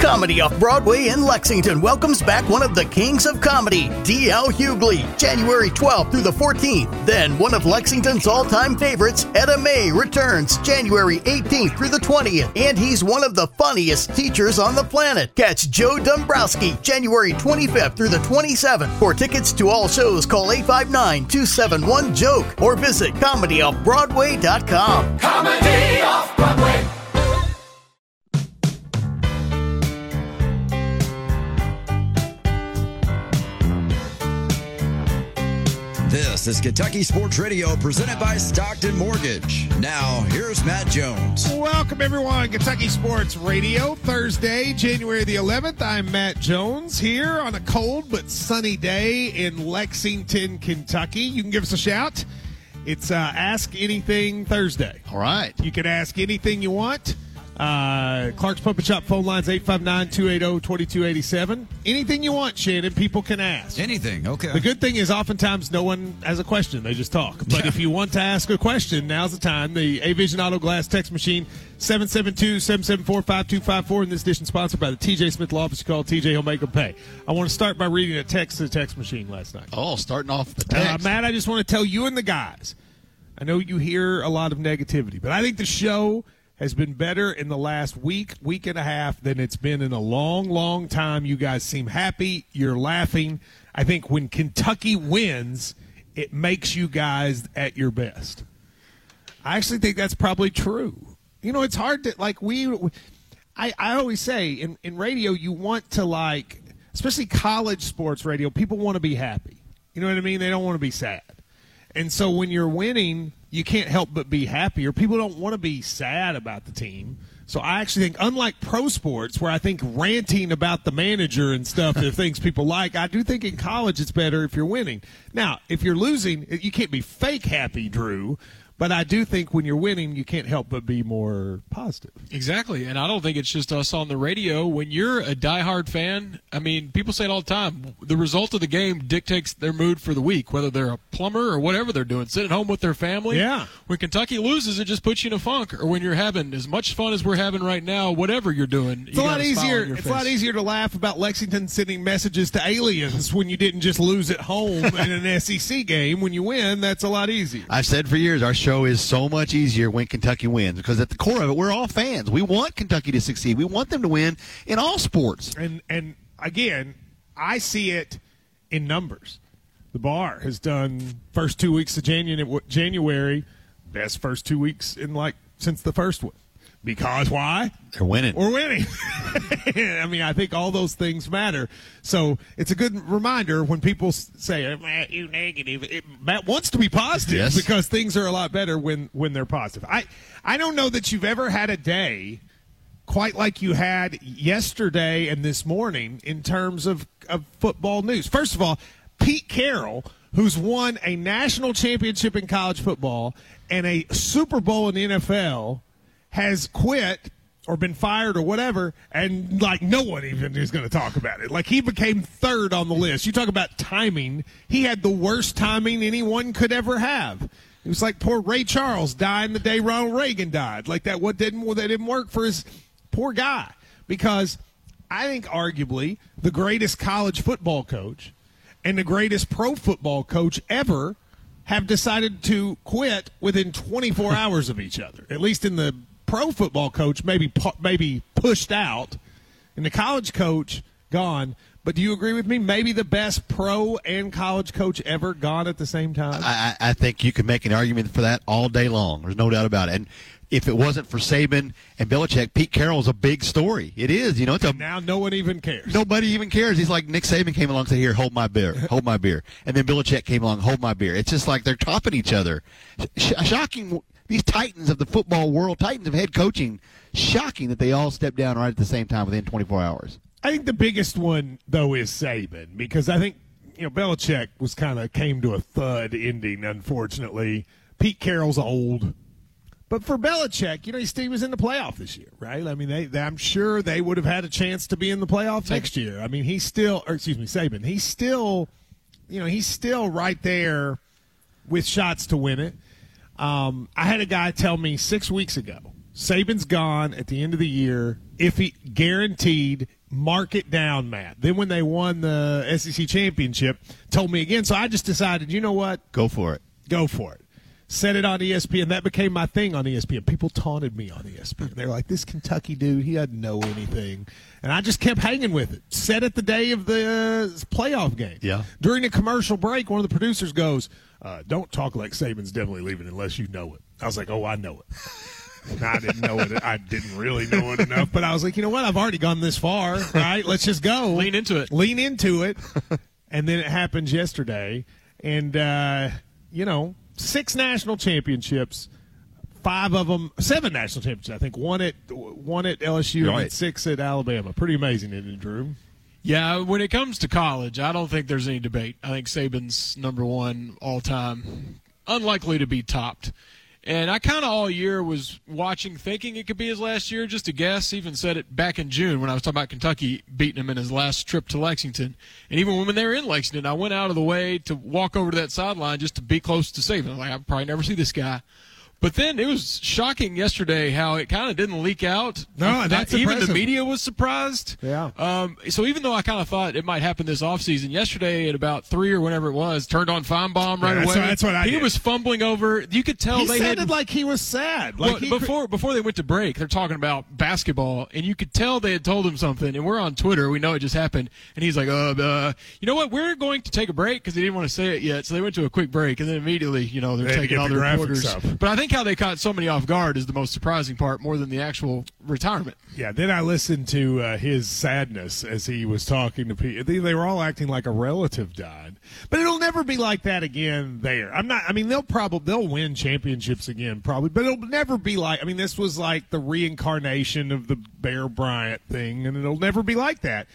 Comedy Off Broadway in Lexington welcomes back one of the kings of comedy, D.L. Hughley, January 12th through the 14th. Then one of Lexington's all-time favorites, Etta May, returns January 18th through the 20th. And he's one of the funniest teachers on the planet. Catch Joe Dombrowski January 25th through the 27th. For tickets to all shows, call 859-271-JOKE or visit ComedyOffBroadway.com. Comedy Off Broadway. This is Kentucky Sports Radio presented by Stockton Mortgage. Now, here's Matt Jones. Welcome, everyone. Kentucky Sports Radio, Thursday, January the 11th. I'm Matt Jones here on a cold but sunny day in Lexington, Kentucky. You can give us a shout. It's uh, Ask Anything Thursday. All right. You can ask anything you want. Uh, Clark's Pump and Shop phone lines 859-280-2287. Anything you want, Shannon, people can ask. Anything, okay. The good thing is oftentimes no one has a question. They just talk. But if you want to ask a question, now's the time. The Avision Auto Glass text machine, 772-774-5254. In this edition, sponsored by the TJ Smith Law Office. Call TJ, he'll make them pay. I want to start by reading a text to the text machine last night. Oh, starting off the Uh, text. Matt, I just want to tell you and the guys. I know you hear a lot of negativity, but I think the show has been better in the last week, week and a half than it's been in a long, long time. You guys seem happy. You're laughing. I think when Kentucky wins, it makes you guys at your best. I actually think that's probably true. You know, it's hard to like we. I I always say in in radio you want to like, especially college sports radio. People want to be happy. You know what I mean? They don't want to be sad. And so when you're winning, you can't help but be happier. People don't want to be sad about the team. So I actually think, unlike pro sports, where I think ranting about the manager and stuff are things people like, I do think in college it's better if you're winning. Now, if you're losing, you can't be fake happy, Drew. But I do think when you're winning, you can't help but be more positive. Exactly. And I don't think it's just us on the radio. When you're a diehard fan, I mean, people say it all the time. The result of the game dictates their mood for the week, whether they're a plumber or whatever they're doing, sitting home with their family. Yeah. When Kentucky loses, it just puts you in a funk. Or when you're having as much fun as we're having right now, whatever you're doing, It's a lot easier. It's a lot easier to laugh about Lexington sending messages to aliens when you didn't just lose at home in an SEC game. When you win, that's a lot easier. I've said for years our show is so much easier when Kentucky wins because at the core of it, we're all fans. We want Kentucky to succeed. We want them to win in all sports. And and again, I see it in numbers. The bar has done first two weeks of January, January best first two weeks in like since the first one. Because why? They're winning. We're winning. I mean, I think all those things matter. So it's a good reminder when people say, "Oh, "Matt, you negative." It, Matt wants to be positive Yes. because things are a lot better when when they're positive. I I don't know that you've ever had a day quite like you had yesterday and this morning in terms of, of football news. First of all, Pete Carroll, who's won a national championship in college football and a Super Bowl in the NFL, has quit or been fired or whatever, and like no one even is going to talk about it. Like he became third on the list. You talk about timing. He had the worst timing anyone could ever have. It was like poor Ray Charles dying the day Ronald Reagan died. Like that, what didn't well, that didn't work for his poor guy because I think arguably the greatest college football coach and the greatest pro football coach ever have decided to quit within 24 hours of each other. At least in the pro football coach, maybe maybe pushed out, and the college coach gone. But do you agree with me? Maybe the best pro and college coach ever gone at the same time. I, I think you can make an argument for that all day long. There's no doubt about it. And if it wasn't for Saban and Belichick, Pete Carroll's a big story. It is. You know, it's a now no one even cares. Nobody even cares. He's like Nick Saban came along and said, "Here, hold my beer, hold my beer," and then Belichick came along, "Hold my beer." It's just like they're topping each other. Sh- shocking. These titans of the football world, titans of head coaching, shocking that they all stepped down right at the same time within 24 hours. I think the biggest one though is Saban because I think you know Belichick was kind of came to a thud ending. Unfortunately, Pete Carroll's old, but for Belichick, you know, he still was in the playoff this year, right? I mean, they, they, I'm sure they would have had a chance to be in the playoff next year. I mean, he's still, or excuse me, Saban, he's still, you know, he's still right there with shots to win it. Um, I had a guy tell me six weeks ago, Saban's gone at the end of the year if he guaranteed mark it down, Matt. Then when they won the SEC championship, told me again. So I just decided, you know what? Go for it. Go for it. Said it on ESPN. That became my thing on ESPN. People taunted me on ESPN. They're like, this Kentucky dude, he doesn't know anything. And I just kept hanging with it. Said it the day of the uh, playoff game. Yeah. During a commercial break, one of the producers goes, uh, don't talk like Saban's definitely leaving unless you know it. I was like, oh, I know it. I didn't know it. I didn't really know it enough, but I was like, you know what? I've already gone this far, right? Let's just go. Lean into it. Lean into it. and then it happens yesterday, and uh, you know, six national championships, five of them, seven national championships. I think one at one at LSU Right. and six at Alabama. Pretty amazing, isn't it, Drew? Yeah, when it comes to college, I don't think there's any debate. I think Saban's number one all time, unlikely to be topped. And I kind of all year was watching, thinking it could be his last year, just a guess. Even said it back in June when I was talking about Kentucky beating him in his last trip to Lexington. And even when they were in Lexington, I went out of the way to walk over to that sideline just to be close to. I'm like, I'll probably never see this guy. But then it was shocking yesterday how it kind of didn't leak out. No, that's even impressive. the media was surprised. Yeah. Um, so even though I kind of thought it might happen this offseason, yesterday at about three or whenever it was, turned on Finebaum right Yeah, away. that's what I he did. was fumbling over. You could tell he they sounded had like he was sad. Like well, before before they went to break, they're talking about basketball, and you could tell they had told him something. And we're on Twitter, we know it just happened, and he's like, "Uh, uh you know what? We're going to take a break because he didn't want to say it yet." So they went to a quick break, and then immediately, you know, they're They taking all the the graphics reporters. up. But I think how they caught so many off guard is the most surprising part, more than the actual retirement. Yeah, then I listened to uh, his sadness as he was talking to people. They, they were all acting like a relative died, but it'll never be like that again. There, I'm not. I mean, they'll probably they'll win championships again, probably, but it'll never be like. I mean, this was like the reincarnation of the Bear Bryant thing, and it'll never be like that.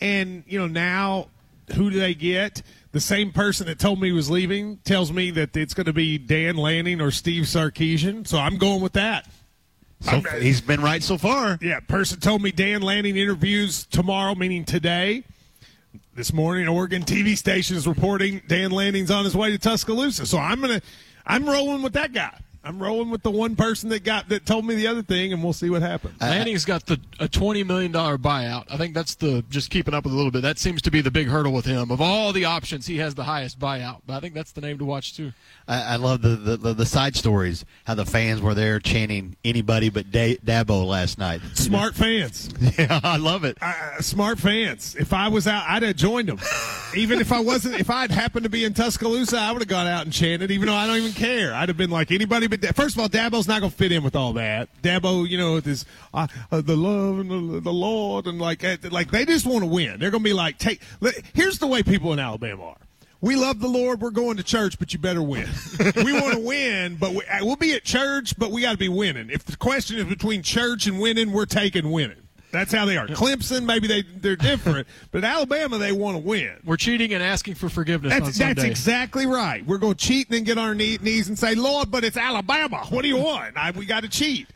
And you know now, who do they get? The same person that told me he was leaving tells me that it's going to be Dan Lanning or Steve Sarkisian. So I'm going with that. So he's been right so far. Yeah, person told me Dan Lanning interviews tomorrow, meaning today. This morning, Oregon TV station is reporting Dan Lanning's on his way to Tuscaloosa. So I'm gonna, I'm rolling with that guy. I'm rolling with the one person that got that told me the other thing, and we'll see what happens. Lanning's got the a twenty million dollar buyout. I think that's the just keeping up with a little bit. That seems to be the big hurdle with him. Of all the options, he has the highest buyout. But I think that's the name to watch too. I, I love the, the, the, the side stories, how the fans were there chanting anybody but da- Dabo last night. Smart fans. yeah, I love it. uh, smart fans. If I was out, I'd have joined them. even if I wasn't, if I'd happened to be in Tuscaloosa, I would have gone out and chanted, even though I don't even care. I'd have been like anybody but. First of all, Dabo's not going to fit in with all that. Dabo, you know, with his uh, uh, the love and the, the Lord and like uh, like they just want to win. They're going to be like, take. Here's the way people in Alabama are. We love the Lord. We're going to church, but you better win. we want to win, but we, uh, we'll be at church, but we got to be winning. If the question is between church and winning, we're taking winning. That's how they are. Clemson, maybe they they're different, but Alabama they want to win. We're cheating and asking for forgiveness That's that's exactly right. We're going to cheat and then get on our knee, knees and say, "Lord, but it's Alabama. What do you want? I, we got to cheat."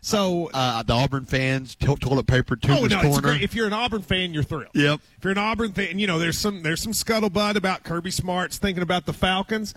So Uh, the Auburn fans, to- toilet paper, Oh Toomer's no! Corner. If you're an Auburn fan, you're thrilled. Yep. If you're an Auburn fan, you know there's some there's some scuttlebutt about Kirby Smart's thinking about the Falcons.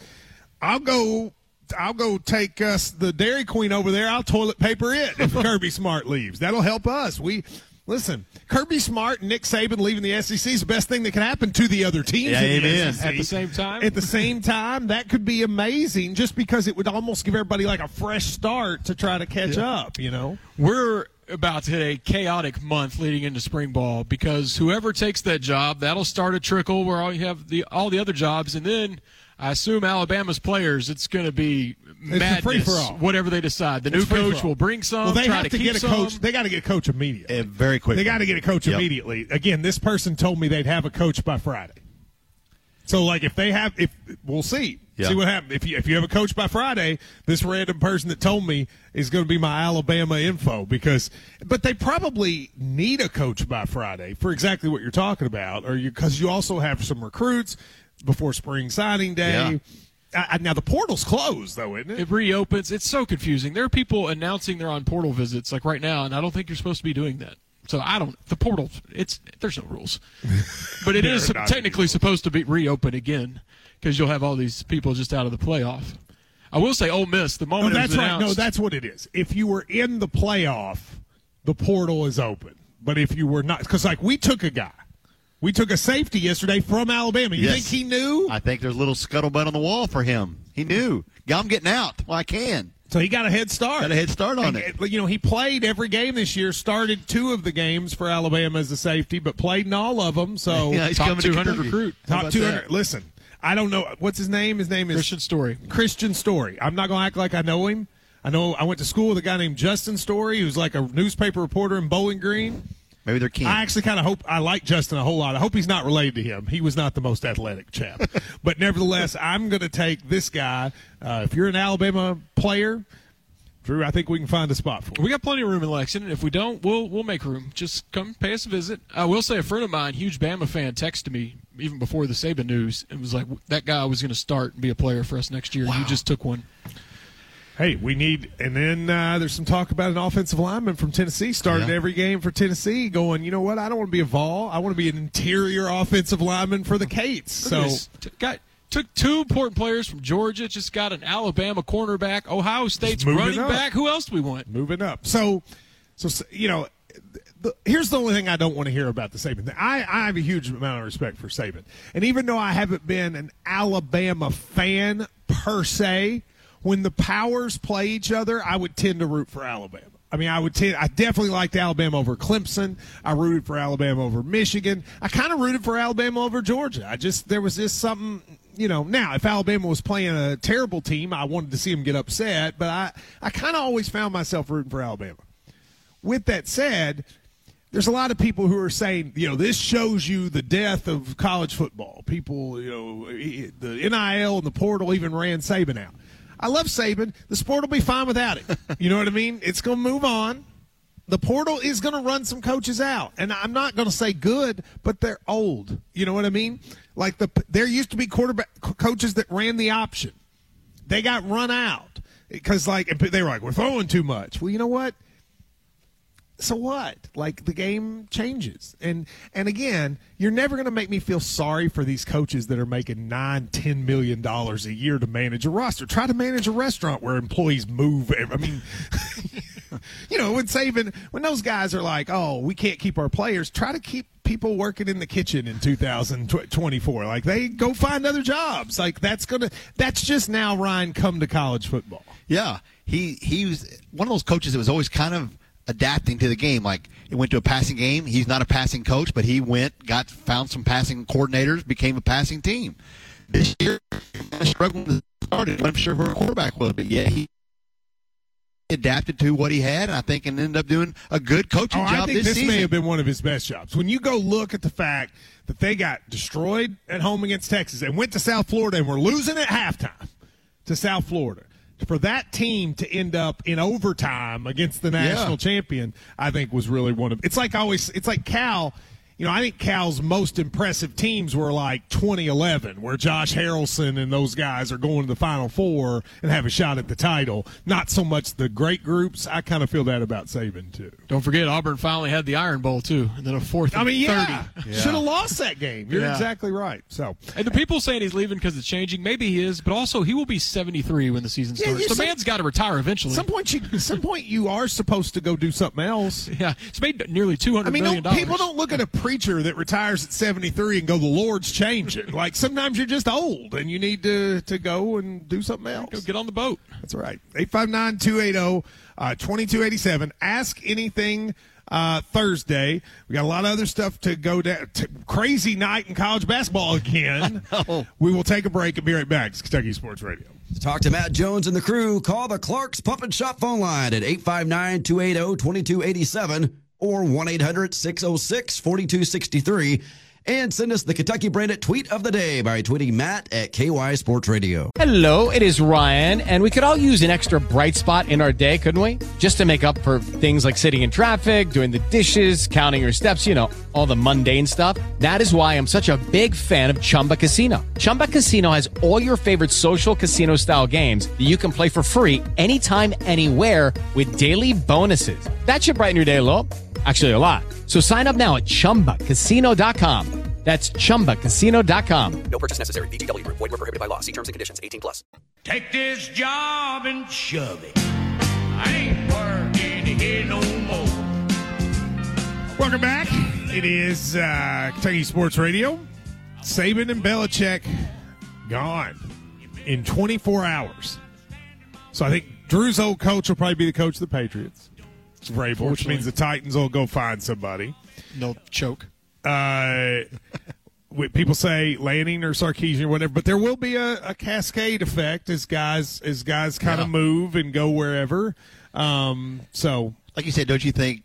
I'll go. I'll go take us the Dairy Queen over there. I'll toilet paper it if Kirby Smart leaves. That'll help us. We listen. Kirby Smart and Nick Saban leaving the SEC is the best thing that can happen to the other teams. Yeah, in the. SEC. At the same time? At the same time, that could be amazing. Just because it would almost give everybody like a fresh start to try to catch up. You know. We're about to hit a chaotic month leading into spring ball because whoever takes that job, that'll start a trickle where all you have the all the other jobs, and then I assume Alabama's players, it's going to be madness. free-for-all. Whatever they decide, the It's new coach will bring some. Well, they try have to, keep get a some. coach. They got to get a coach immediately. Uh, very quick. They got to get a coach Yep. immediately. Again, this person told me they'd have a coach by Friday. So, like, if they have, if we'll see, Yeah. See what happens if you if you have a coach by Friday. This random person that told me is going to be my Alabama info because, but they probably need a coach by Friday for exactly what you're talking about, or you because you also have some recruits before spring signing day. I, I- now the portal's closed though, isn't it? It reopens. It's so confusing. There are people announcing they're on portal visits like right now, and I don't think you're supposed to be doing that. So I don't. The portal. It's there's no rules, but it is There are technically supposed to be reopen again because you'll have all these people just out of the playoff. I will say, Ole Miss. The No, moment it that's was right. No, that's what it is. If you were in the playoff, the portal is open. But if you were not, because like we took a guy, we took a safety yesterday from Alabama. You Yes. think he knew? I think there's a little scuttlebutt on the wall for him. He knew. I'm getting out. Well, I can. So he got a head start. Got a head start on And, it. uh, You know, he played every game this year. Started two of the games for Alabama as a safety, but played in all of them. So Yeah, he's top coming to 200 Kentucky. recruit. Top about two that? hundred. Listen, I don't know what's his name. His name is Kristian Story. Kristian Story. I'm not going to act like I know him. I know I went to school with a guy named Justin Story, who's like a newspaper reporter in Bowling Green. Maybe they're keen. I actually kind of hope I like Justin a whole lot. I hope he's not related to him. He was not the most athletic chap, but nevertheless, I'm going to take this guy. Uh, if you're an Alabama player, Drew, I think we can find a spot for. him. We got plenty of room in Lexington. If we don't, we'll we'll make room. Just come pay us a visit. I will say a friend of mine, huge Bama fan, texted me even before the Saban news and was like, "That guy was going to start and be a player for us next year. You just took one." Hey, we need, and then uh, there's some talk about an offensive lineman from Tennessee starting Yeah. every game for Tennessee, going, you know what? I don't want to be a Vol. I want to be an interior offensive lineman for the Cates. So. T- got took two important players from Georgia. Just got an Alabama cornerback, Ohio State's running up. back. Who else do we want? moving up. So, so you know, the, here's the only thing I don't want to hear about the Saban thing. I, I have a huge amount of respect for Saban, and even though I haven't been an Alabama fan per se, when the powers play each other, I would tend to root for Alabama. I mean, I would tend, I definitely liked Alabama over Clemson. I rooted for Alabama over Michigan. I kind of rooted for Alabama over Georgia. I just there was just something, you know. Now, if Alabama was playing a terrible team, I wanted to see them get upset. But I, I kind of always found myself rooting for Alabama. With that said, there's a lot of people who are saying, you know, this shows you the death of college football. People, you know, the NIL and the portal even ran Saban out. I love Saban. The sport will be fine without it. You know what I mean? It's going to move on. The portal is going to run some coaches out, and I'm not going to say good, but they're old. You know what I mean? Like the there used to be quarterback coaches that ran the option. They got run out because like they were like we're throwing too much. Well, you know what? So what? Like the game changes. And and again you're never going to make me feel sorry for these coaches that are making nine ten million dollars a year to manage a roster. Try to manage a restaurant where employees move i mean you know when Saban when those guys are like oh we can't keep our players try to keep people working in the kitchen in 2024 like they go find other jobs. Like that's gonna that's just now ryan come to college football. Yeah, he he was one of those coaches that was always kind of adapting to the game. Like he went to a passing game. He's not a passing coach, but he went, got found some passing coordinators, became a passing team. This year, he struggled to start it. I'm sure for a quarterback was, but yeah, he adapted to what he had, and I think and ended up doing a good coaching Oh, job I think this, this, season. may have been one of his best jobs. When you go look at the fact that they got destroyed at home against Texas and went to South Florida and were losing at halftime to South Florida. For that team to end up in overtime against the national Yeah. champion, I think was really one of. It's like always. It's like Cal. You know, I think Cal's most impressive teams were like 2011, where Josh Harrelson and those guys are going to the Final Four and have a shot at the title. Not so much the great groups. I kind of feel that about Saban too. Don't forget, Auburn finally had the Iron Bowl too, and then a fourth. I mean, yeah, 30. should have lost that game. You're Yeah. exactly right. So, And the people saying he's leaving because it's changing, maybe he is, but also he will be 73 when the season starts. you the man's got to retire eventually. at some point, you, some point, you are supposed to go do something else. yeah, he's made nearly 200 I mean, million dollars. people don't look at a preacher that retires at 73 and go, "The Lord's changing." like sometimes you're just old and you need to to go and do something else. Go get on the boat. That's right. 859 280 uh, 2287. Ask anything uh, Thursday. We got a lot of other stuff to go down. T- crazy night in college basketball again. We will take a break and be right back. It's Kentucky Sports Radio. To talk to Matt Jones and the crew, call the Clark's Pump and Shop phone line at 859 280 2287 or 1 800 606 4263. And send us the Kentucky branded tweet of the day by tweeting Matt at KY Sports Radio. Hello, it is Ryan, and we could all use an extra bright spot in our day, couldn't we? Just to make up for things like sitting in traffic, doing the dishes, counting your steps, you know, all the mundane stuff. That is why I'm such a big fan of Chumba Casino. Chumba Casino has all your favorite social casino style games that you can play for free anytime, anywhere with daily bonuses. That should brighten your day a little. Actually, a lot. So sign up now at chumbacasino.com. That's chumbacasino.com. No purchase necessary. VGW Group. Void were prohibited by law. See terms and conditions. 18 plus. Take this job and shove it. I ain't working here no more. Welcome back. It is uh, Kentucky Sports Radio. Saban and Belichick gone in 24 hours. So I think Drew's old coach will probably be the coach of the Patriots. It's Vrabel, which means the Titans will go find somebody. No choke. Uh, people say Lanning or Sarkisian or whatever, but there will be a, a cascade effect as guys as guys kind of Yeah. move and go wherever. Um, so, like you said, don't you think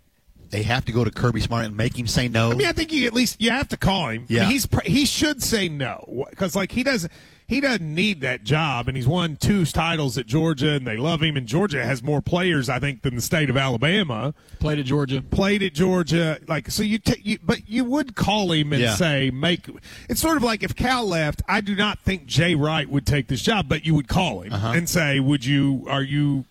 they have to go to Kirby Smart and make him say no? I mean, I think you at least you have to call him. I mean, Yeah. he's he should say no because like he doesn't he doesn't need that job, and he's won two titles at Georgia, and they love him. And Georgia has more players, I think, than the state of Alabama. Played at Georgia. Played at Georgia, like so. You, ta you but you would call him and Yeah. say make. It's sort of like if Cal left. I do not think Jay Wright would take this job, but you would call him Uh-huh. and say, "Would you? Are you?"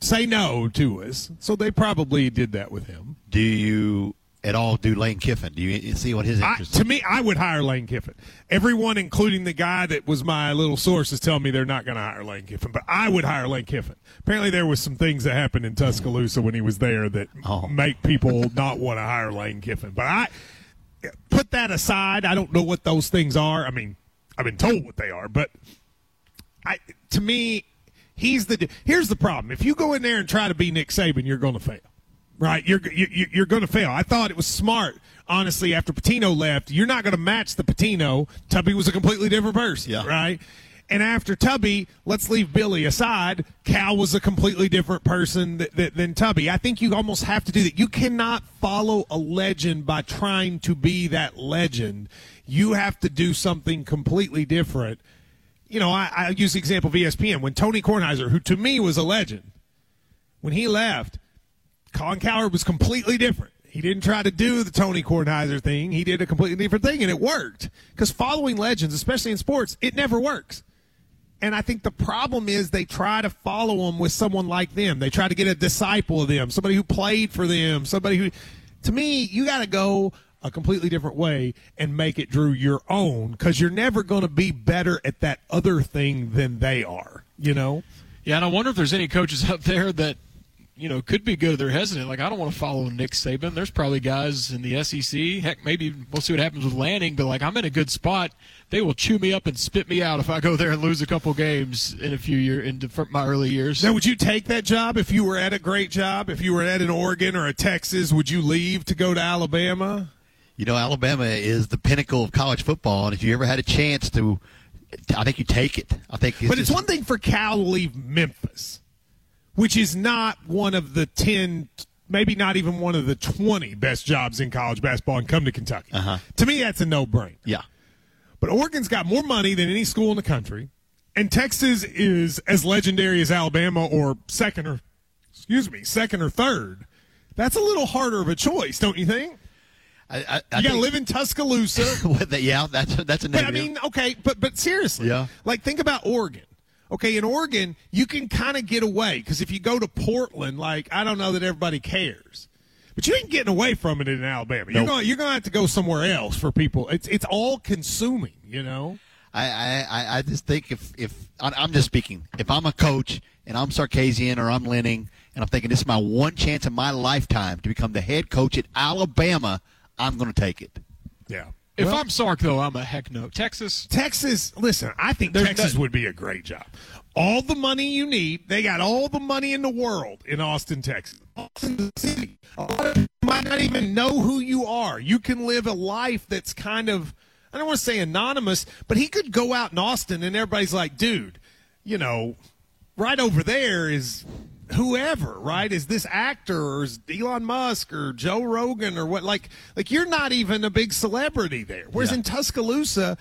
Say no to us. So they probably did that with him. Do you at all do Lane Kiffin? Do you see what his I, interest to me, I would hire Lane Kiffin. Everyone, including the guy that was my little source, is telling me they're not going to hire Lane Kiffin. But I would hire Lane Kiffin. Apparently, there was some things that happened in Tuscaloosa when he was there that Oh. make people not want to hire Lane Kiffin. But I put that aside. I don't know what those things are. I mean, I've been told what they are, but I to me, he's the. Here's the problem: if you go in there and try to be Nick Saban, you're going to fail. Right, you're you, you're going to fail. I thought it was smart, honestly. After Pitino left, you're not going to match the Pitino. Tubby was a completely different person, Yeah. right? And after Tubby, let's leave Billy aside. Cal was a completely different person th- th- than Tubby. I think you almost have to do that. You cannot follow a legend by trying to be that legend. You have to do something completely different. You know, I, I use the example of ESPN when Tony Kornheiser, who to me was a legend, when he left, Colin Cowherd was completely different. He didn't try to do the Tony Kornheiser thing. He did a completely different thing, and it worked. Because following legends, especially in sports, it never works. And I think the problem is they try to follow them with someone like them. They try to get a disciple of them, somebody who played for them, somebody who. To me, you got to go a completely different way and make it, Drew, your own, because you're never going to be better at that other thing than they are. You know. Yeah, and I wonder if there's any coaches out there that you know could be good. They're hesitant. Like I don't want to follow Nick Saban. There's probably guys in the SEC. Heck, maybe we'll see what happens with Lanning. But like I'm in a good spot. They will chew me up and spit me out if I go there and lose a couple games in a few years into my early years. Now, would you take that job if you were at a great job? If you were at an Oregon or a Texas, would you leave to go to Alabama? You know, Alabama is the pinnacle of college football, and if you ever had a chance to, I think you take it. I think, but it's just- one thing for Cal to leave Memphis, which is not one of the 10, maybe not even one of the 20 best jobs in college basketball and come to Kentucky. Uh-huh. To me, that's a no brainer. Yeah. But Oregon's got more money than any school in the country, and Texas is as legendary as Alabama or second or, excuse me, second or third. That's a little harder of a choice, don't you think? I, I, you got to live in Tuscaloosa. Yeah, that's that's a But I mean, okay, but but seriously, Yeah. Like think about Oregon. Okay, in Oregon, you can kind of get away because if you go to Portland, like I don't know that everybody cares, but you ain't getting away from it in Alabama. You're Nope. going you're going to have to go somewhere else for people. It's it's all consuming, you know. I, I, I- just think if, if I'm just speaking, if I'm a coach and I'm Sarkisian or I'm Lanning and I'm thinking this is my one chance in my lifetime to become the head coach at Alabama, I'm going to take it. Yeah. If Well- I'm Sark though, I'm a heck no. Texas. Texas, listen, I think There's Texas no- would be a great job. All the money you need, they got all the money in the world in Austin, Texas. Austin City. A lot of people might not even know who you are. You can live a life that's kind of, I don't want to say anonymous, but he could go out in Austin and everybody's like, dude, you know, right over there is whoever, right? Is this actor or is Elon Musk or Joe Rogan or what? Like, like you're not even a big celebrity there. Whereas Yeah. in Tuscaloosa,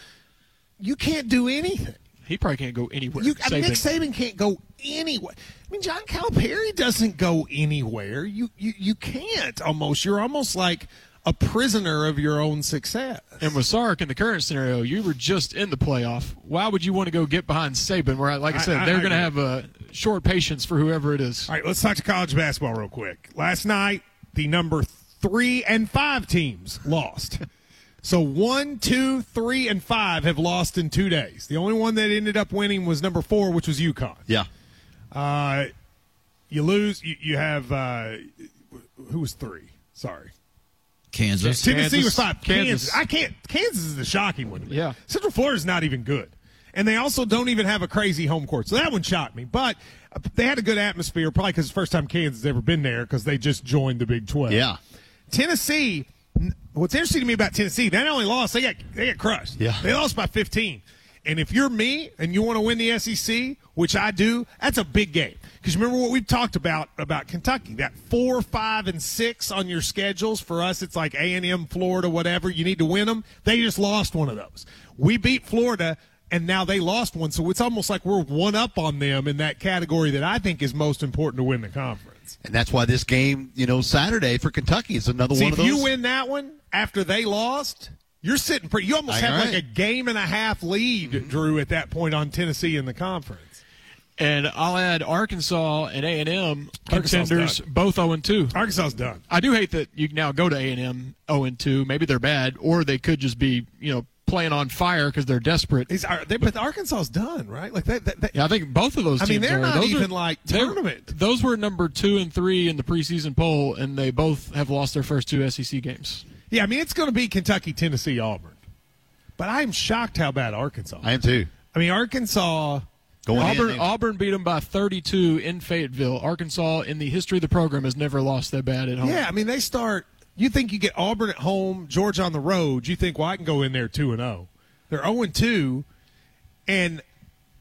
you can't do anything. He probably can't go anywhere. You, I mean, Nick Saban. Can't go anywhere. I mean, John Calipari doesn't go anywhere. You, you, you can't almost. You're almost like a prisoner of your own success. And with Sark in the current scenario, you were just in the playoff. Why would you want to go get behind Saban? Where, like I I- said, I- they're going to have a short patience for whoever it is. All right, let's talk to college basketball real quick. Last night, the number three and five teams lost. So one, two, three, and five have lost in two days. The only one that ended up winning was number four, which was UConn. Yeah. Uh, you lose. You, you have uh, who was three? Sorry, Kansas. Tennessee Kansas. was five. Kansas. Kansas. I can't. Kansas is the shocking one. to me. Yeah. Central Florida's not even good, and they also don't even have a crazy home court. So that one shocked me. But uh, they had a good atmosphere, probably because it's the first time Kansas has ever been there because they just joined the Big Twelve. Yeah. Tennessee. What's interesting to me about Tennessee, they not only lost, they got they got crushed. Yeah. They lost by 15. And if you're me and you want to win the SEC, which I do, that's a big game. Because remember what we've talked about about Kentucky, that four, five, and six on your schedules. For us, it's like A and M, Florida, whatever. You need to win them. They just lost one of those. We beat Florida, and now they lost one. So it's almost like we're one up on them in that category that I think is most important to win the conference. And that's why this game, you know, Saturday for Kentucky is another See, one of those. If you win that one after they lost, you're sitting pretty. You almost All have like a game and a half lead, mm-hmm. Drew, at that point on Tennessee in the conference. And I'll add Arkansas and A and M Arkansas's contenders, done. both zero and two. Arkansas's done. I do hate that you now go to A and M zero and two. Maybe they're bad, or they could just be you know playing on fire because they're desperate. Is, are, they, but Arkansas's done, right? Like that. that, that Yeah, I think both of those. I mean, teams they're are. not Those even are- like tournament. Those were number two and three in the preseason poll, and they both have lost their first two SEC games. Yeah, I mean, it's going to be Kentucky, Tennessee, Auburn. But I'm shocked how bad Arkansas. I am too. I mean, Arkansas. Going Auburn, they- Auburn beat them by 32 in Fayetteville. Arkansas, in the history of the program, has never lost that bad at home. Yeah, I mean, they start. You think you get Auburn at home, Georgia on the road. You think, well, I can go in there two and zero. They're zero and two, and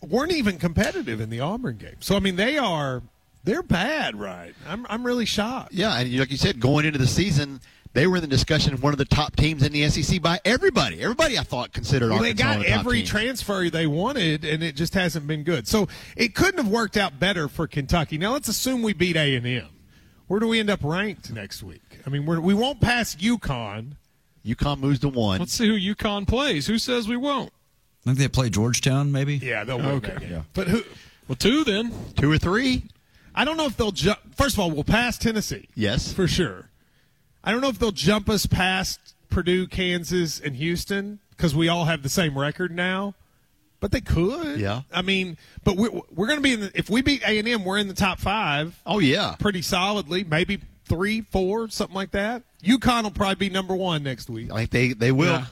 weren't even competitive in the Auburn game. So I mean, they are. They're bad, right? I'm. I'm really shocked. Yeah, and like you said, going into the season, they were in the discussion of one of the top teams in the SEC by everybody. Everybody, I thought, considered Well, they got the every transfer they wanted, and it just hasn't been good. So it couldn't have worked out better for Kentucky. Now let's assume we beat A and M. Where do we end up ranked next week? I mean, we're, we won't pass UConn. UConn moves to one. Let's see who UConn plays. Who says we won't? I think they play Georgetown, maybe. Yeah, they'll oh, win Okay. that game. But who? Well, two then. Two or three? I don't know if they'll jump. First of all, we'll pass Tennessee. Yes. for sure. I don't know if they'll jump us past Purdue, Kansas, and Houston because we all have the same record now. But they could. Yeah. I mean, but we're, we're going to be in the. If we beat A and M, we're in the top five. Oh yeah. pretty solidly. Maybe three, four, something like that. UConn will probably be number one next week. I think they they will Yeah.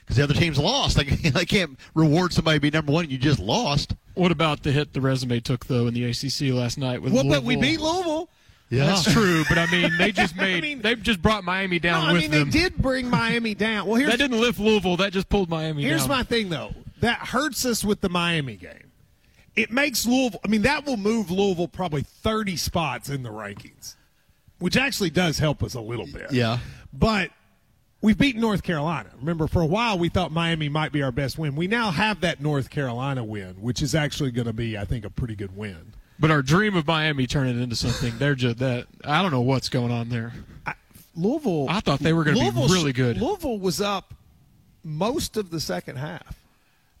because the other team's lost. They, they can't reward somebody to be number one. You just lost. What about the hit the resume took though in the ACC last night with Well, Louisville? but we beat Louisville. Yeah, that's true, but I mean they just made I mean- they've just brought Miami down. No, down I with mean them. they did bring Miami down. Well, here's that didn't lift Louisville. That just pulled Miami Here's down. my thing, though. That hurts us with the Miami game. It makes Louisville. I mean, that will move Louisville probably 30 spots in the rankings, which actually does help us a little bit. Yeah. But we've beaten North Carolina. Remember, for a while we thought Miami might be our best win. We now have that North Carolina win, which is actually going to be, I think, a pretty good win. But our dream of Miami turning into something. They're just that. I don't know what's going on there. Louisville. I thought they were gonna be really good. Louisville was up most of the second half.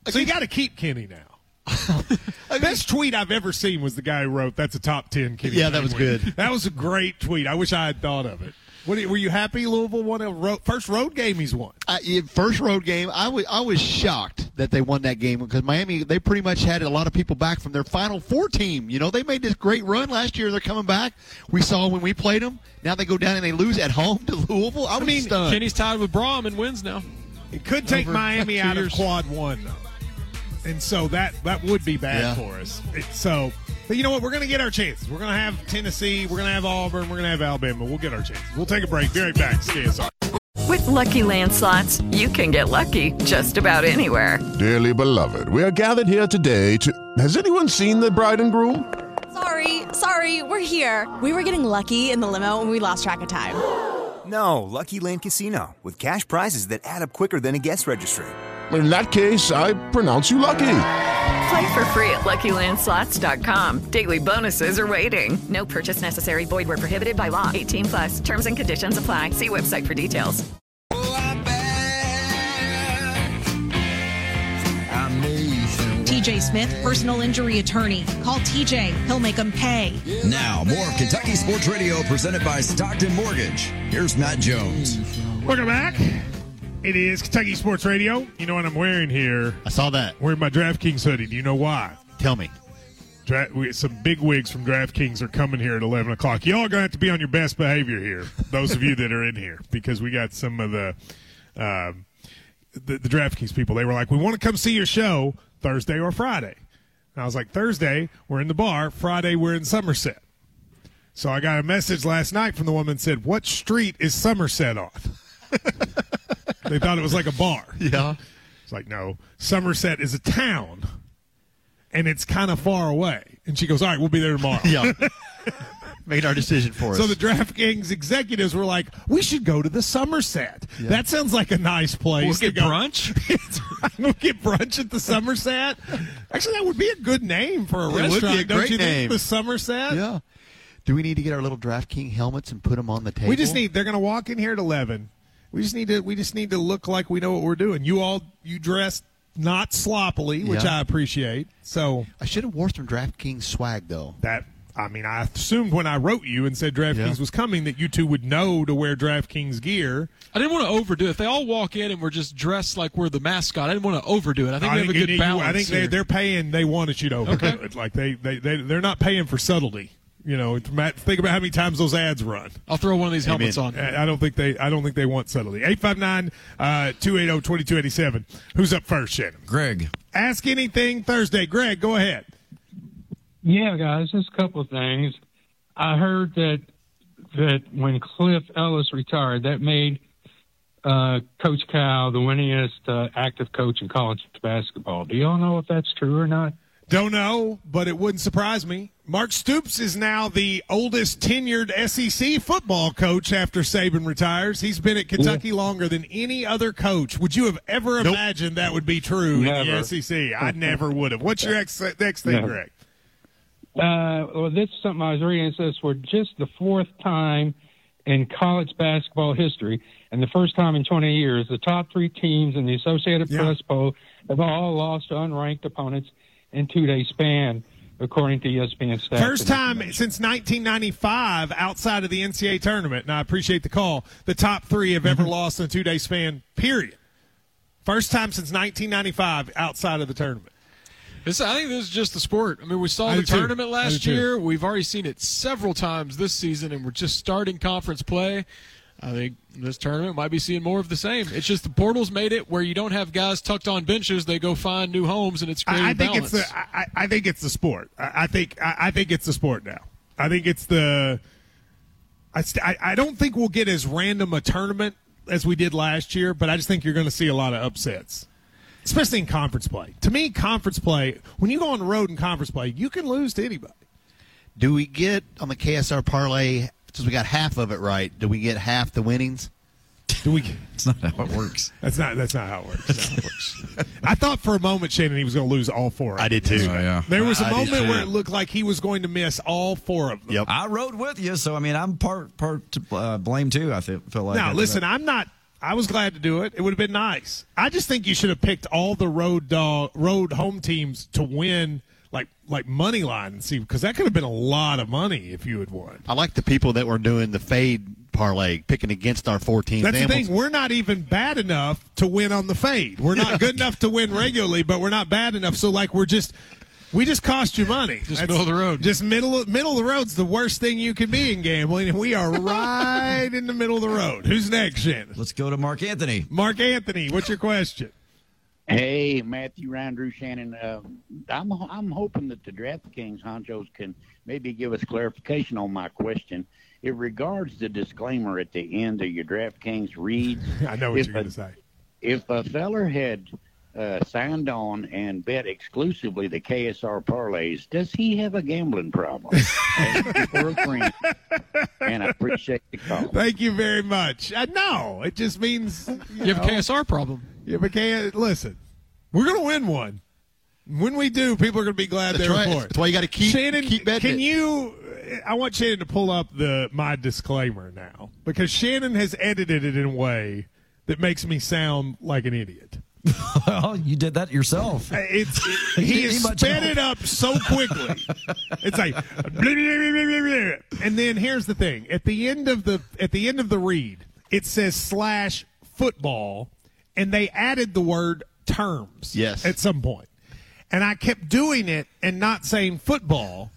So you got to keep Kenny now. Best tweet I've ever seen was the guy who wrote, "That's a top ten Kenny." Yeah, that was win." good. That was a great tweet. I wish I had thought of it. What, were you happy Louisville won a road, first road game he's won? I, yeah, first road game, I was I was shocked that they won that game because Miami they pretty much had a lot of people back from their Final Four team. You know, they made this great run last year. They're coming back. We saw when we played them. Now they go down and they lose at home to Louisville. I was mean, stunned. Kenny's tied with Brom and wins now. It could take Over Miami out years. of quad one though, and so that that would be bad Yeah. for us. It, so, but you know what? We're going to get our chances. We're going to have Tennessee. We're going to have Auburn. We're going to have Alabama. We'll get our chances. We'll take a break. Be right back. KSR. With Lucky Land slots, you can get lucky just about anywhere. Dearly beloved, we are gathered here today to. Has anyone seen the bride and groom? Sorry, sorry. Sorry, we're here. We were getting lucky in the limo and we lost track of time. No, Lucky Land Casino, with cash prizes that add up quicker than a guest registry. In that case, I pronounce you lucky. Play for free at LuckyLandSlots.com. Daily bonuses are waiting. No purchase necessary. Void where prohibited by law. 18 plus. Terms and conditions apply. See website for details. TJ Smith, personal injury attorney. Call TJ. He'll make them pay. Now, more of Kentucky Sports Radio presented by Stockton Mortgage. Here's Matt Jones. Welcome back. It is Kentucky Sports Radio. You know what I'm wearing here? I saw that. Wearing my DraftKings hoodie. Do you know why? Tell me. Dra- we, some big wigs from DraftKings are coming here at 11 o'clock. Y'all are going to have to be on your best behavior here, those of you that are in here, because we got some of the, um, the, the DraftKings people. They were like, we want to come see your show Thursday or Friday. And I was like, Thursday, we're in the bar. Friday, we're in Somerset. So I got a message last night from the woman that said, what street is Somerset on? they thought it was like a bar. Yeah. It's like, no, Somerset is a town, and it's kind of far away. And she goes, all right, we'll be there tomorrow. Yeah. Made our decision for us. So the DraftKings executives were like, we should go to the Somerset. Yeah. That sounds like a nice place. We'll to get go. brunch? we'll get brunch at the Somerset. Actually, that would be a good name for a It would be a restaurant, don't you name. think? The Somerset? yeah. Do we need to get our little DraftKings helmets and put them on the table? We just need. They're going to walk in here at eleven. We just need to. We just need to look like we know what we're doing. You all, you dressed not sloppily, which Yeah. I appreciate. So I should have wore some DraftKings swag though. that. I mean, I assumed when I wrote you and said DraftKings Yeah. was coming that you two would know to wear DraftKings gear. I didn't want to overdo it. If they all walk in and we're just dressed like we're the mascot, I didn't want to overdo it. I think we have a good need- balance. I think they, they're paying. They wanted you to overdo Okay. it. Like they, they, they, they're not paying for subtlety. You know, Matt, think about how many times those ads run. I'll throw one of these helmets on. I I don't think they. I don't think they want subtlety. 859-280-2287. Who's up first, Shannon? Greg. Ask anything Thursday. Greg, go ahead. Yeah, guys, just a couple of things. I heard that that when Cliff Ellis retired, that made uh, Coach Cal the winningest uh, active coach in college basketball. Do y'all know if that's true or not? Don't know, but it wouldn't surprise me. Mark Stoops is now the oldest tenured SEC football coach after Saban retires. He's been at Kentucky longer than any other coach. Would you have ever imagined that would be true in the SEC? I never would have. What's your ex- next thing, Never. Greg? Uh, well, this is something I was reading. It says for just the fourth time in college basketball history, and the first time in 20 years, the top three teams in the Associated Yeah. Press poll have all lost to unranked opponents in two-day span, according to ESPN stats. First time since 1995 outside of the NCAA tournament, and I appreciate the call. The top three have Mm-hmm. ever lost in a two day span. Period. First time since 1995 outside of the tournament. This, I think this is just the sport. I mean, we saw I the do too. tournament last do too. year. We've already seen it several times this season, and we're just starting conference play. I think this tournament might be seeing more of the same. It's just the portals made it where you don't have guys tucked on benches; they go find new homes, and it's creating I, I think balance. it's the I, I think it's the sport. I, I think I, I think it's the sport now. I think it's the. I, st- I I don't think we'll get as random a tournament as we did last year, but I just think you're going to see a lot of upsets, especially in conference play. To me, conference play when you go on the road in conference play, you can lose to anybody. Do we get on the KSR parlay since we got half of it right? Do we get half the winnings? Do we? It's not how it works. That's not that's not how it works. How it works. I thought for a moment Shannon he was going to lose all four. Of I did too. Oh, yeah. There was a I moment where it looked like he was going to miss all four of them. Yep. I rode with you, so I mean, I'm part part to uh, blame too. I feel, feel like. Now, listen, that. I'm not. I was glad to do it. It would have been nice. I just think you should have picked all the road dog, road home teams to win, like like money line and see because that could have been a lot of money if you had won. I like the people that were doing the fade parlay, picking against our four teams. That's the thing. We're not even bad enough to win on the fade. We're not good enough to win regularly, but we're not bad enough. So like we're just. We just cost you money. Just middle of the road. Just middle of, middle of the road's the worst thing you can be in gambling, and we are right in the middle of the road. Who's next, Shannon? Let's go to Mark Anthony. Mark Anthony, what's your question? Hey, Matthew, Ryan, Drew, Shannon. Uh, I'm I'm hoping that the DraftKings honchos can maybe give us clarification on my question. It regards the disclaimer at the end of your DraftKings reads. I know what If you're going to say. If a feller had uh, signed on and bet exclusively the KSR parlays, does he have a gambling problem? Thank you for a friend, and I appreciate the call. Thank you very much. Uh, no, it just means you, You have a KSR problem. You have a K- listen, we're going to win one. When we do, people are going to be glad That's they're right. for it. That's why you got to keep Shannon, keep betting. can it. you? I want Shannon to pull up the my disclaimer now because Shannon has edited it in a way that makes me sound like an idiot. well, you did that yourself. Uh, it's He he didn't has need much sped it up so quickly. it's like blah, blah, blah, blah, blah, blah. and then here's the thing: at the end of the at the end of the read, it says slash football, and they added the word terms. Yes. at some point, and I kept doing it and not saying football,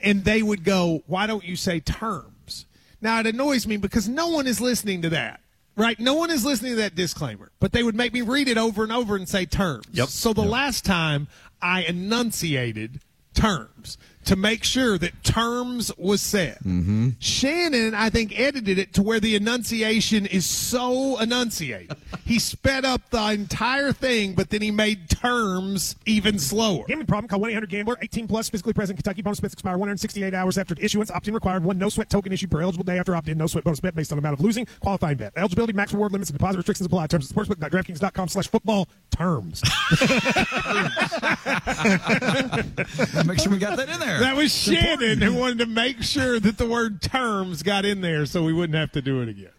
and they would go, "Why don't you say terms?" Now it annoys me because no one is listening to that. Right? No one is listening to that disclaimer, but they would make me read it over and over and say terms. Yep. So the last time I enunciated terms to make sure that terms was set. Mm-hmm. Shannon, I think, edited it to where the enunciation is so enunciated. he sped up the entire thing, but then he made terms even slower. Gambling problem? Call 1-800-GAMBLER. 18 plus. Physically present. Kentucky bonus bets expire 168 hours after issuance. Opt-in required. One no sweat token issued per eligible day after opt-in. No sweat bonus bet based on amount of losing. Qualifying bet. Eligibility, max reward limits, and deposit restrictions apply. Terms at sportsbook.draftkings.com slash football. Terms. Make sure we got that in there. That was Shannon who wanted to make sure that the word terms got in there so we wouldn't have to do it again.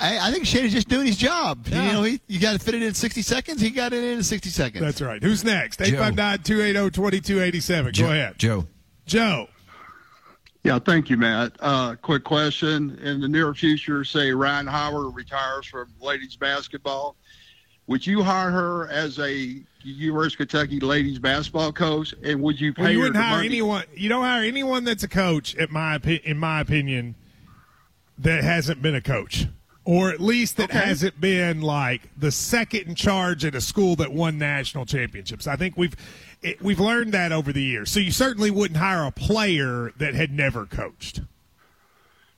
I, I think Shannon's just doing his job. You know, he, you got to fit it in 60 seconds. He got it in 60 seconds. That's right. Who's next? 859-280-2287. Go ahead. Joe. Joe. Yeah, thank you, Matt. Uh, quick question. In the near future, say Rhyne Howard retires from ladies basketball, would you hire her as a University of Kentucky ladies basketball coach, and would you pay Well, you her wouldn't hire money? anyone. You don't hire anyone that's a coach, at my in my opinion, that hasn't been a coach, or at least that hasn't been like the second in charge at a school that won national championships. I think we've it, we've learned that over the years. So you certainly wouldn't hire a player that had never coached.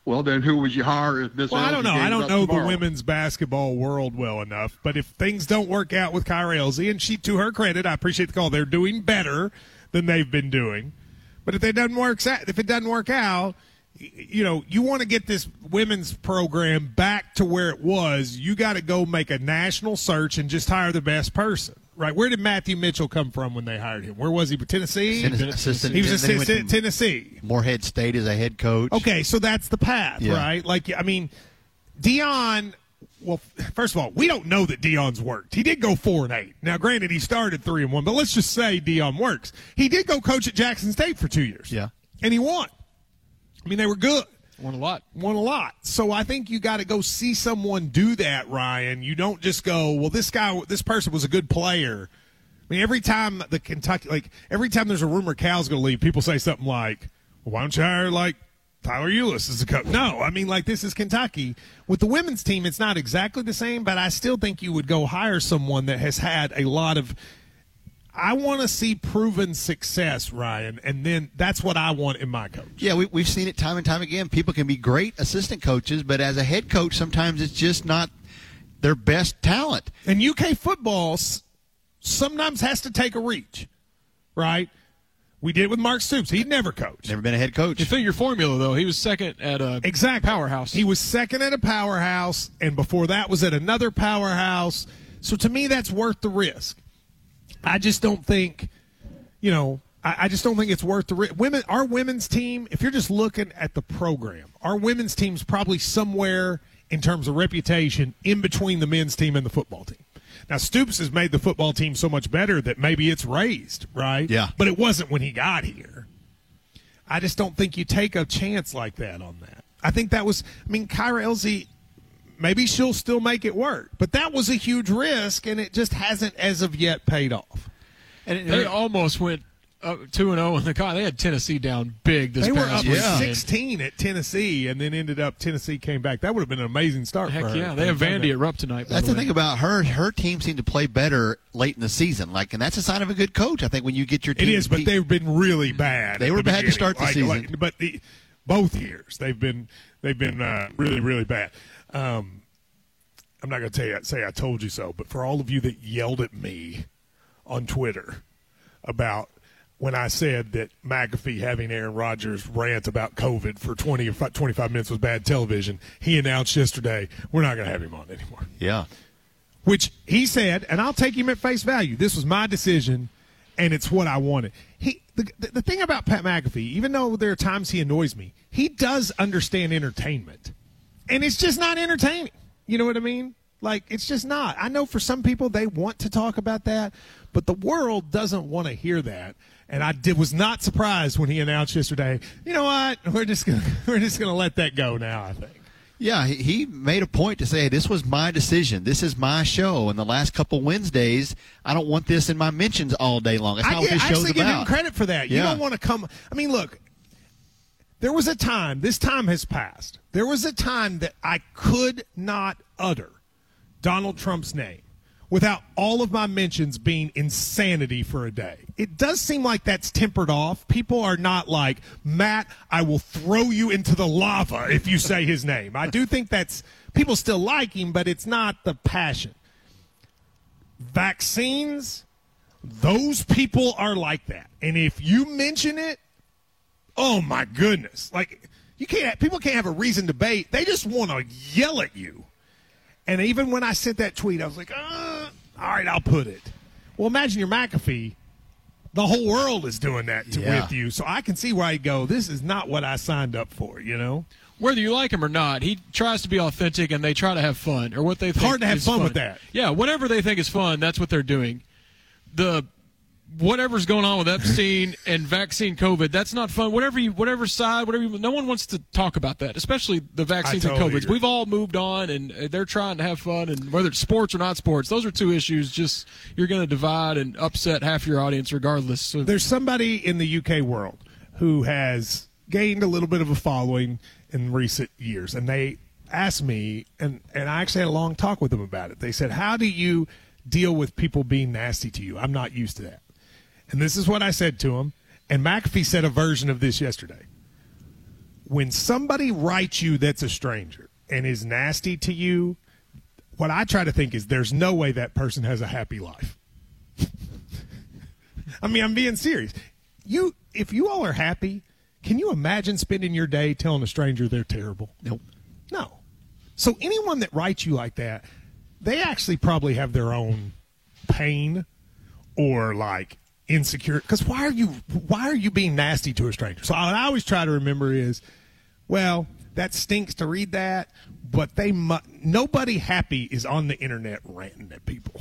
Well, then who would you hire if Miss Well, I don't know. I don't know the women's basketball world well enough, but if things don't work out with Kyra Elzy, and she, to her credit, I appreciate the call. They're doing better than they've been doing. But if it doesn't work, if it doesn't work out, you know, you want to get this women's program back to where it was. You got to go make a national search and just hire the best person. Right? Where did Matthew Mitchell come from when they hired him? Where was he? Tennessee. Tennessee- assistant- He was then assistant Tennessee. Morehead State as a head coach. Okay, so that's the path, Yeah. right? Like, I mean, Deion. Well, first of all, we don't know that Deion's worked. He did go four and eight. Now, granted, he started three and one, but let's just say Deion works. He did go coach at Jackson State for two years. Yeah, and he won. I mean, they were good. Won a lot. Won a lot. So I think you got to go see someone do that, Ryan. You don't just go, well, this guy, this person was a good player. I mean, every time the Kentucky, like every time there's a rumor Cal's going to leave, people say something like, well, "Why don't you hire like Tyler Ulis as a coach?" No, I mean, like this is Kentucky. With the women's team, it's not exactly the same, but I still think you would go hire someone that has had a lot of. I want to see proven success, Ryan, and then that's what I want in my coach. Yeah, we, we've seen it time and time again. People can be great assistant coaches, but as a head coach, sometimes it's just not their best talent. And UK football sometimes has to take a reach, right? We did it with Mark Stoops. He'd never coached. Never been a head coach. You figure formula though. He was second at a exact powerhouse. He was second at a powerhouse, and before that was at another powerhouse. So to me, that's worth the risk. I just don't think, you know, I, I just don't think it's worth the risk. Women, our women's team, if you're just looking at the program, our women's team's probably somewhere in terms of reputation in between the men's team and the football team. Now Stoops has made the football team so much better that maybe it's raised, right? Yeah. But it wasn't when he got here. I just don't think you take a chance like that on that. I think that was, I mean, Kyra Elzy, maybe she'll still make it work, but that was a huge risk, and it just hasn't, as of yet, paid off. And They almost went two and zero in the car. They had Tennessee down big this they were up weekend. 16 at Tennessee, and then ended up Tennessee came back. That would have been an amazing start. Heck for her. yeah, they have Vandy at Rupp tonight. by That's the the way. thing about her. Her team seemed to play better late in the season. Like, and that's a sign of a good coach. I think when you get your It team. is, but they've been really bad. They were the bad to start the Like- season. like- but the, both years they've been they've been uh, really really bad. Um, I'm not going to tell you say I told you so, but for all of you that yelled at me on Twitter about when I said that McAfee having Aaron Rodgers rant about COVID for 20 or 25 minutes was bad television. He announced yesterday, we're not going to have him on anymore. Yeah. Which he said, and I'll take him at face value. This was my decision, and it's what I wanted. He the, the, the thing about Pat McAfee, even though there are times he annoys me, he does understand entertainment. And it's just not entertaining. You know what I mean? Like, it's just not. I know for some people they want to talk about that, but the world doesn't want to hear that. And I did, was not surprised when he announced yesterday, you know what? We're just gonna we're just gonna let that go now, I think. Yeah, he, he made a point to say this was my decision. This is my show. And the last couple Wednesdays, I don't want this in my mentions all day long. That's I, not get, what this I show's actually give him credit for that. You don't want to come. I mean, look, there was a time. This time has passed. There was a time that I could not utter Donald Trump's name without all of my mentions being insanity for a day. It does seem like that's tempered off. People are not like, Matt, I will throw you into the lava if you say his name. I do think that's, people still like him, but it's not the passion. Vaccines, those people are like that. And if you mention it, oh my goodness. Like, you can't, people can't have a reason to debate. They just want to yell at you. And even when I sent that tweet, I was like, uh, all right, I'll put it. Well, imagine you're McAfee. The whole world is doing that to, Yeah. with you. So I can see where I go, this is not what I signed up for, you know? Whether you like him or not, he tries to be authentic, and they try to have fun, or what they think. hard to have is fun with that. Yeah, whatever they think is fun, that's what they're doing. The whatever's going on with Epstein and vaccine COVID, that's not fun. Whatever you, whatever side, whatever you, no one wants to talk about that, especially the vaccines totally and COVID. agree. We've all moved on, and uh, they're trying to have fun, and whether it's sports or not sports, those are two issues. Just you're going to divide and upset half your audience, regardless. So There's somebody in the UK world who has gained a little bit of a following in recent years, and they asked me, and and I actually had a long talk with them about it. They said, "How do you deal with people being nasty to you? I'm not used to that." And this is what I said to him. And McAfee said a version of this yesterday. When somebody writes you that's a stranger and is nasty to you, what I try to think is there's no way that person has a happy life. I mean, I'm being serious. You, if you all are happy, can you imagine spending your day telling a stranger they're terrible? Nope. No. So anyone that writes you like that, they actually probably have their own pain or like insecure. Because why are you why are you being nasty to a stranger? So what I always try to remember is, well, that stinks to read that, but they mu- nobody happy is on the internet ranting at people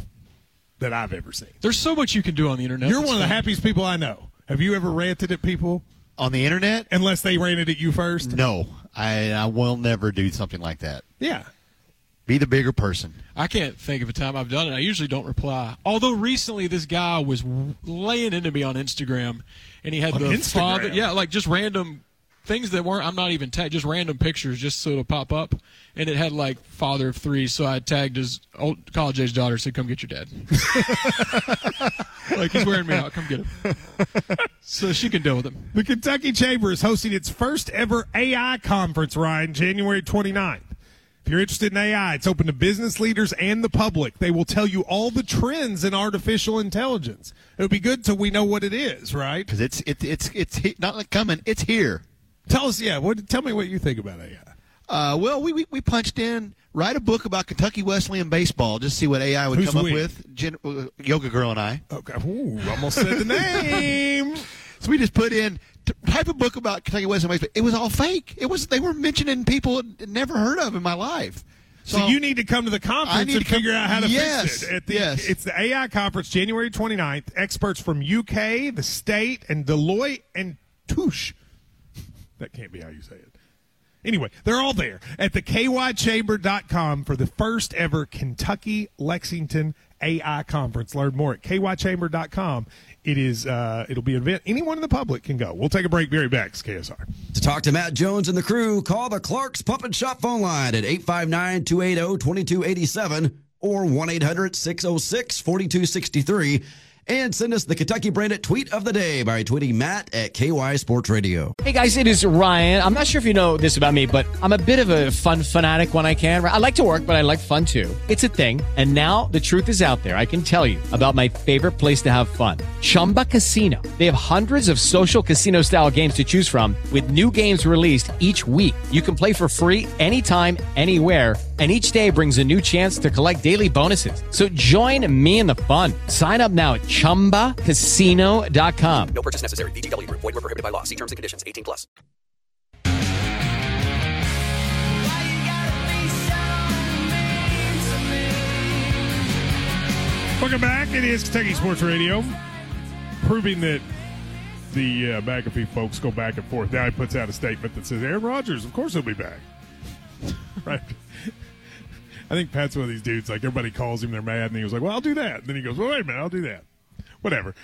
that I've ever seen. there's so much you can do on the internet. You're that's one of the happiest people I know. Have you ever ranted at people on the internet? Unless they ranted at you first. No, I, I will never do something like that. Yeah. Be the bigger person. I can't think of a time I've done it. I usually don't reply. Although recently this guy was laying into me on Instagram, and he had On the Instagram? father, yeah, like just random things that weren't. I'm not even tagged, just random pictures, just so it'll pop up, and it had like father of three. So I tagged his old college age daughter, said, "Come get your dad." like he's wearing me out. Come get him. So she can deal with him. The Kentucky Chamber is hosting its first ever AI conference, Ryan, January 29th. If you're interested in AI, it's open to business leaders and the public. They will tell you all the trends in artificial intelligence. It would be good till we know what it is, right? Because it's it's it's it's not like coming. It's here. Tell us, yeah. What? Tell me what you think about AI. Uh, well, we, we we punched in write a book about Kentucky Wesleyan baseball. Just see what AI would Who's come we? up with. Jen, uh, Yoga Girl and I. Okay. Ooh, almost said the name. So we just put in type a book about Kentucky Wesleyan baseball. It was all fake. It was they were mentioning people I'd never heard of in my life. So, you need to come to the conference and to come- figure out how to Yes, fix it. At the, yes. It's the AI conference, January 29th. Experts from UK, the state, and Deloitte and Touche. That can't be how you say it. Anyway, they're all there at the kychamber.com for the first ever Kentucky Lexington AI conference. Learn more at kychamber.com. It is uh, it'll be an event anyone in the public can go. We'll take a break. Be right back. It's KSR. To talk to Matt Jones and the crew, call the Clark's Pump and Shop phone line at 859 280 2287 or 1 800 606 4263. And send us the Kentucky branded tweet of the day by tweeting Matt at KY Sports Radio. Hey guys, it is Ryan. I'm not sure if you know this about me, but I'm a bit of a fun fanatic when I can. I like to work, but I like fun too. It's a thing. And now the truth is out there. I can tell you about my favorite place to have fun Chumba Casino. They have hundreds of social casino style games to choose from, with new games released each week. You can play for free anytime, anywhere and each day brings a new chance to collect daily bonuses. So join me in the fun. Sign up now at ChumbaCasino.com. No purchase necessary. VGW Group. Void were prohibited by law. See terms and conditions. 18 plus. Welcome back. It is Kentucky Sports Radio, proving that the uh, McAfee folks go back and forth. Now he puts out a statement that says Aaron Rodgers, of course he'll be back. right. I think Pat's one of these dudes. Like everybody calls him, they're mad, and he was like, "Well, I'll do that." And then he goes, "Well, wait a minute, I'll do that." Whatever.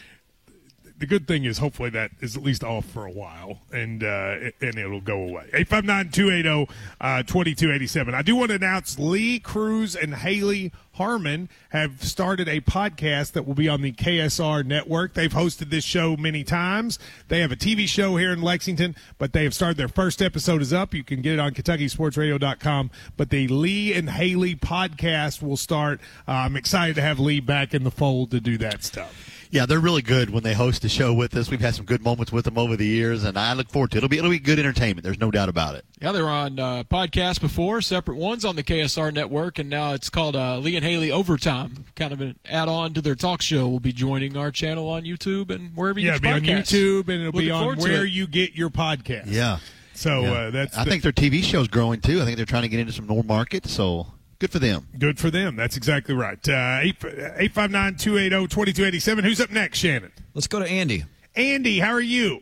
The good thing is, hopefully, that is at least off for a while, and uh, and it'll go away. 859-280-2287. I do want to announce Lee Cruse and Haley Harmon have started a podcast that will be on the KSR network. They've hosted this show many times. They have a TV show here in Lexington, but they have started their first episode is up. You can get it on KentuckySportsRadio.com. But the Lee and Haley podcast will start. Uh, I'm excited to have Lee back in the fold to do that stuff. Yeah, they're really good when they host a show with us. We've had some good moments with them over the years, and I look forward to it. It'll be it'll be good entertainment. There's no doubt about it. Yeah, they were on uh, podcasts before, separate ones on the KSR network, and now it's called uh, Lee and Haley Overtime, kind of an add-on to their talk show. We'll be joining our channel on YouTube and wherever you yeah, get it'll your be on. YouTube and it'll be on where you get your podcast. Yeah. So Yeah. uh, that's I the- think their TV show's growing too. I think they're trying to get into some more markets, so good for them. Good for them. That's exactly right. Uh, 859 280 2287. Who's up next, Shannon? Let's go to Andy. Andy, how are you?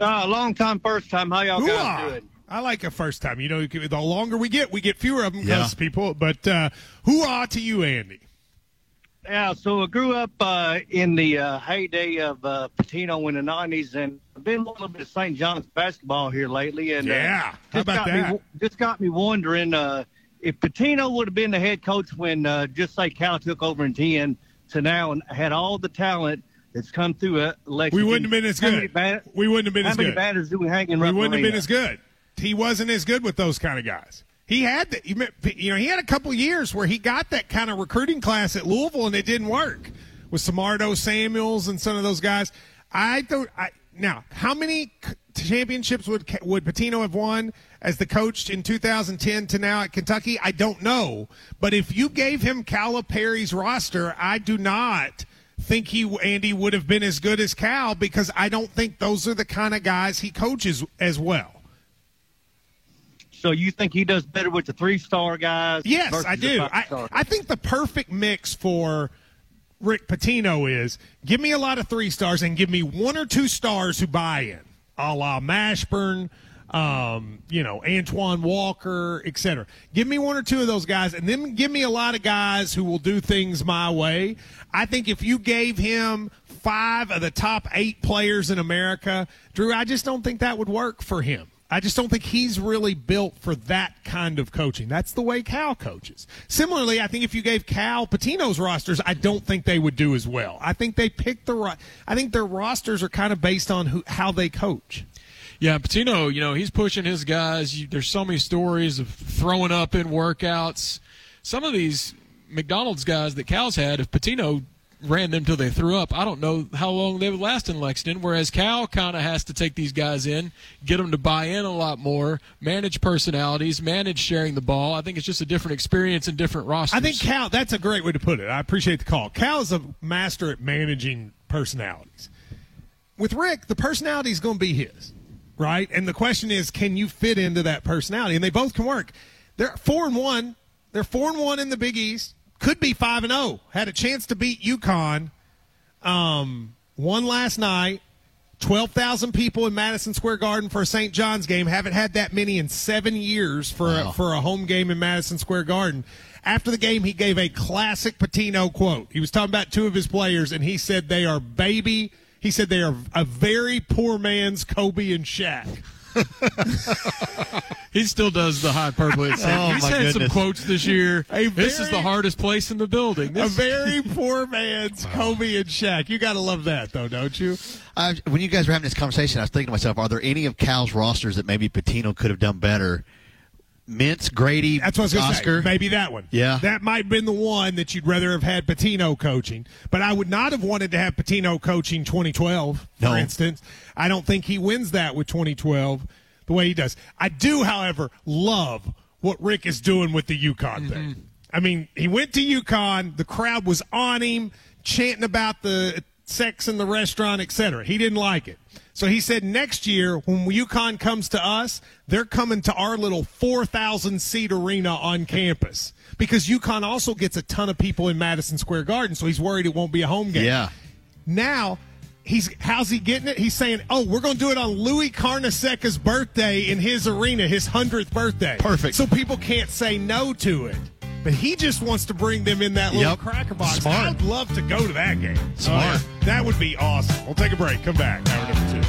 Uh, long time, first time. How y'all Hooah. guys doing? I like a first time. You know, the longer we get, we get fewer of them Yeah. people. But uh, hooah to you, Andy. Yeah, so I grew up uh, in the uh, heyday of uh, Pitino in the '90s, and I've been a little bit of St. John's basketball here lately. And Yeah, uh, how just about got that? Me, just got me wondering uh, if Pitino would have been the head coach when uh, just say Cal took over in ten to now and had all the talent that's come through uh, Lexington. We wouldn't have been as good. many ba- we wouldn't have been as good. how many batters do we hang in we wouldn't have been as good. He wasn't as good with those kind of guys. He had, the, you know, he had a couple years where he got that kind of recruiting class at Louisville, and it didn't work with Samardo Samuels and some of those guys. I don't. I, now, how many championships would would Pitino have won as the coach in 2010 to now at Kentucky? I don't know. But if you gave him Calipari's roster, I do not think he Andy would have been as good as Cal because I don't think those are the kind of guys he coaches as well. So you think he does better with the three-star guys? Yes, I do. I. I think the perfect mix for Rick Pitino is give me a lot of three stars and give me one or two stars who buy in, a la Mashburn, um, you know, Antoine Walker, etc. Give me one or two of those guys, and then give me a lot of guys who will do things my way. I think if you gave him five of the top eight players in America, Drew, I just don't think that would work for him. I just don't think he's really built for that kind of coaching. That's the way Cal coaches. Similarly, I think if you gave Cal Pitino's rosters, I don't think they would do as well. I think they picked the right. I think their rosters are kind of based on who how they coach. Yeah, Pitino, you know, he's pushing his guys. You, there's so many stories of throwing up in workouts. Some of these McDonald's guys that Cal's had, if Pitino ran them till they threw up, I don't know how long they would last in Lexington. Whereas Cal kind of has to take these guys in, get them to buy in a lot more, manage personalities, manage sharing the ball. I think it's just a different experience and different rosters. I think Cal. That's a great way to put it. I appreciate the call. Cal is a master at managing personalities. With Rick, the personality is going to be his, right? And the question is, can you fit into that personality? And they both can work. They're four and one. They're four and one in the Big East. Could be five and zero. Had a chance to beat UConn. Um, won last night. 12,000 people in Madison Square Garden for a St. John's game. Haven't had that many in seven years for, a, for a home game in Madison Square Garden. After the game, he gave a classic Pitino quote. He was talking about two of his players, and he said they are baby. He said they are a very poor man's Kobe and Shaq. He still does the hyperbole. at Sam. Oh, He's my had some quotes this year. A this is the hardest place in the building. A very poor man's Kobe and Shaq. You got to love that, though, don't you? I, when you guys were having this conversation, I was thinking to myself, are there any of Cal's rosters that maybe Pitino could have done better? Mintz, Grady, That's what I was going to Oscar. say. Maybe that one. Yeah. That might have been the one that you'd rather have had Pitino coaching. But I would not have wanted to have Pitino coaching 2012, for instance. I don't think he wins that with 2012 the way he does. I do, however, love what Rick is doing with the UConn thing. Mm-hmm. I mean, he went to UConn. The crowd was on him, chanting about the sex in the restaurant, etc. He didn't like it. So he said next year, when UConn comes to us, they're coming to our little 4,000 seat arena on campus because UConn also gets a ton of people in Madison Square Garden. So he's worried it won't be a home game. Yeah. Now, he's how's he getting it? He's saying, "Oh, we're going to do it on Louis Carnesecca's birthday in his arena, his hundredth birthday. Perfect. So people can't say no to it." But he just wants to bring them in that little Yep. cracker box. Smart. I'd love to go to that game. Oh, Smart. Oh, yeah. That would be awesome. We'll take a break. Come back. Hour number two.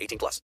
18 plus.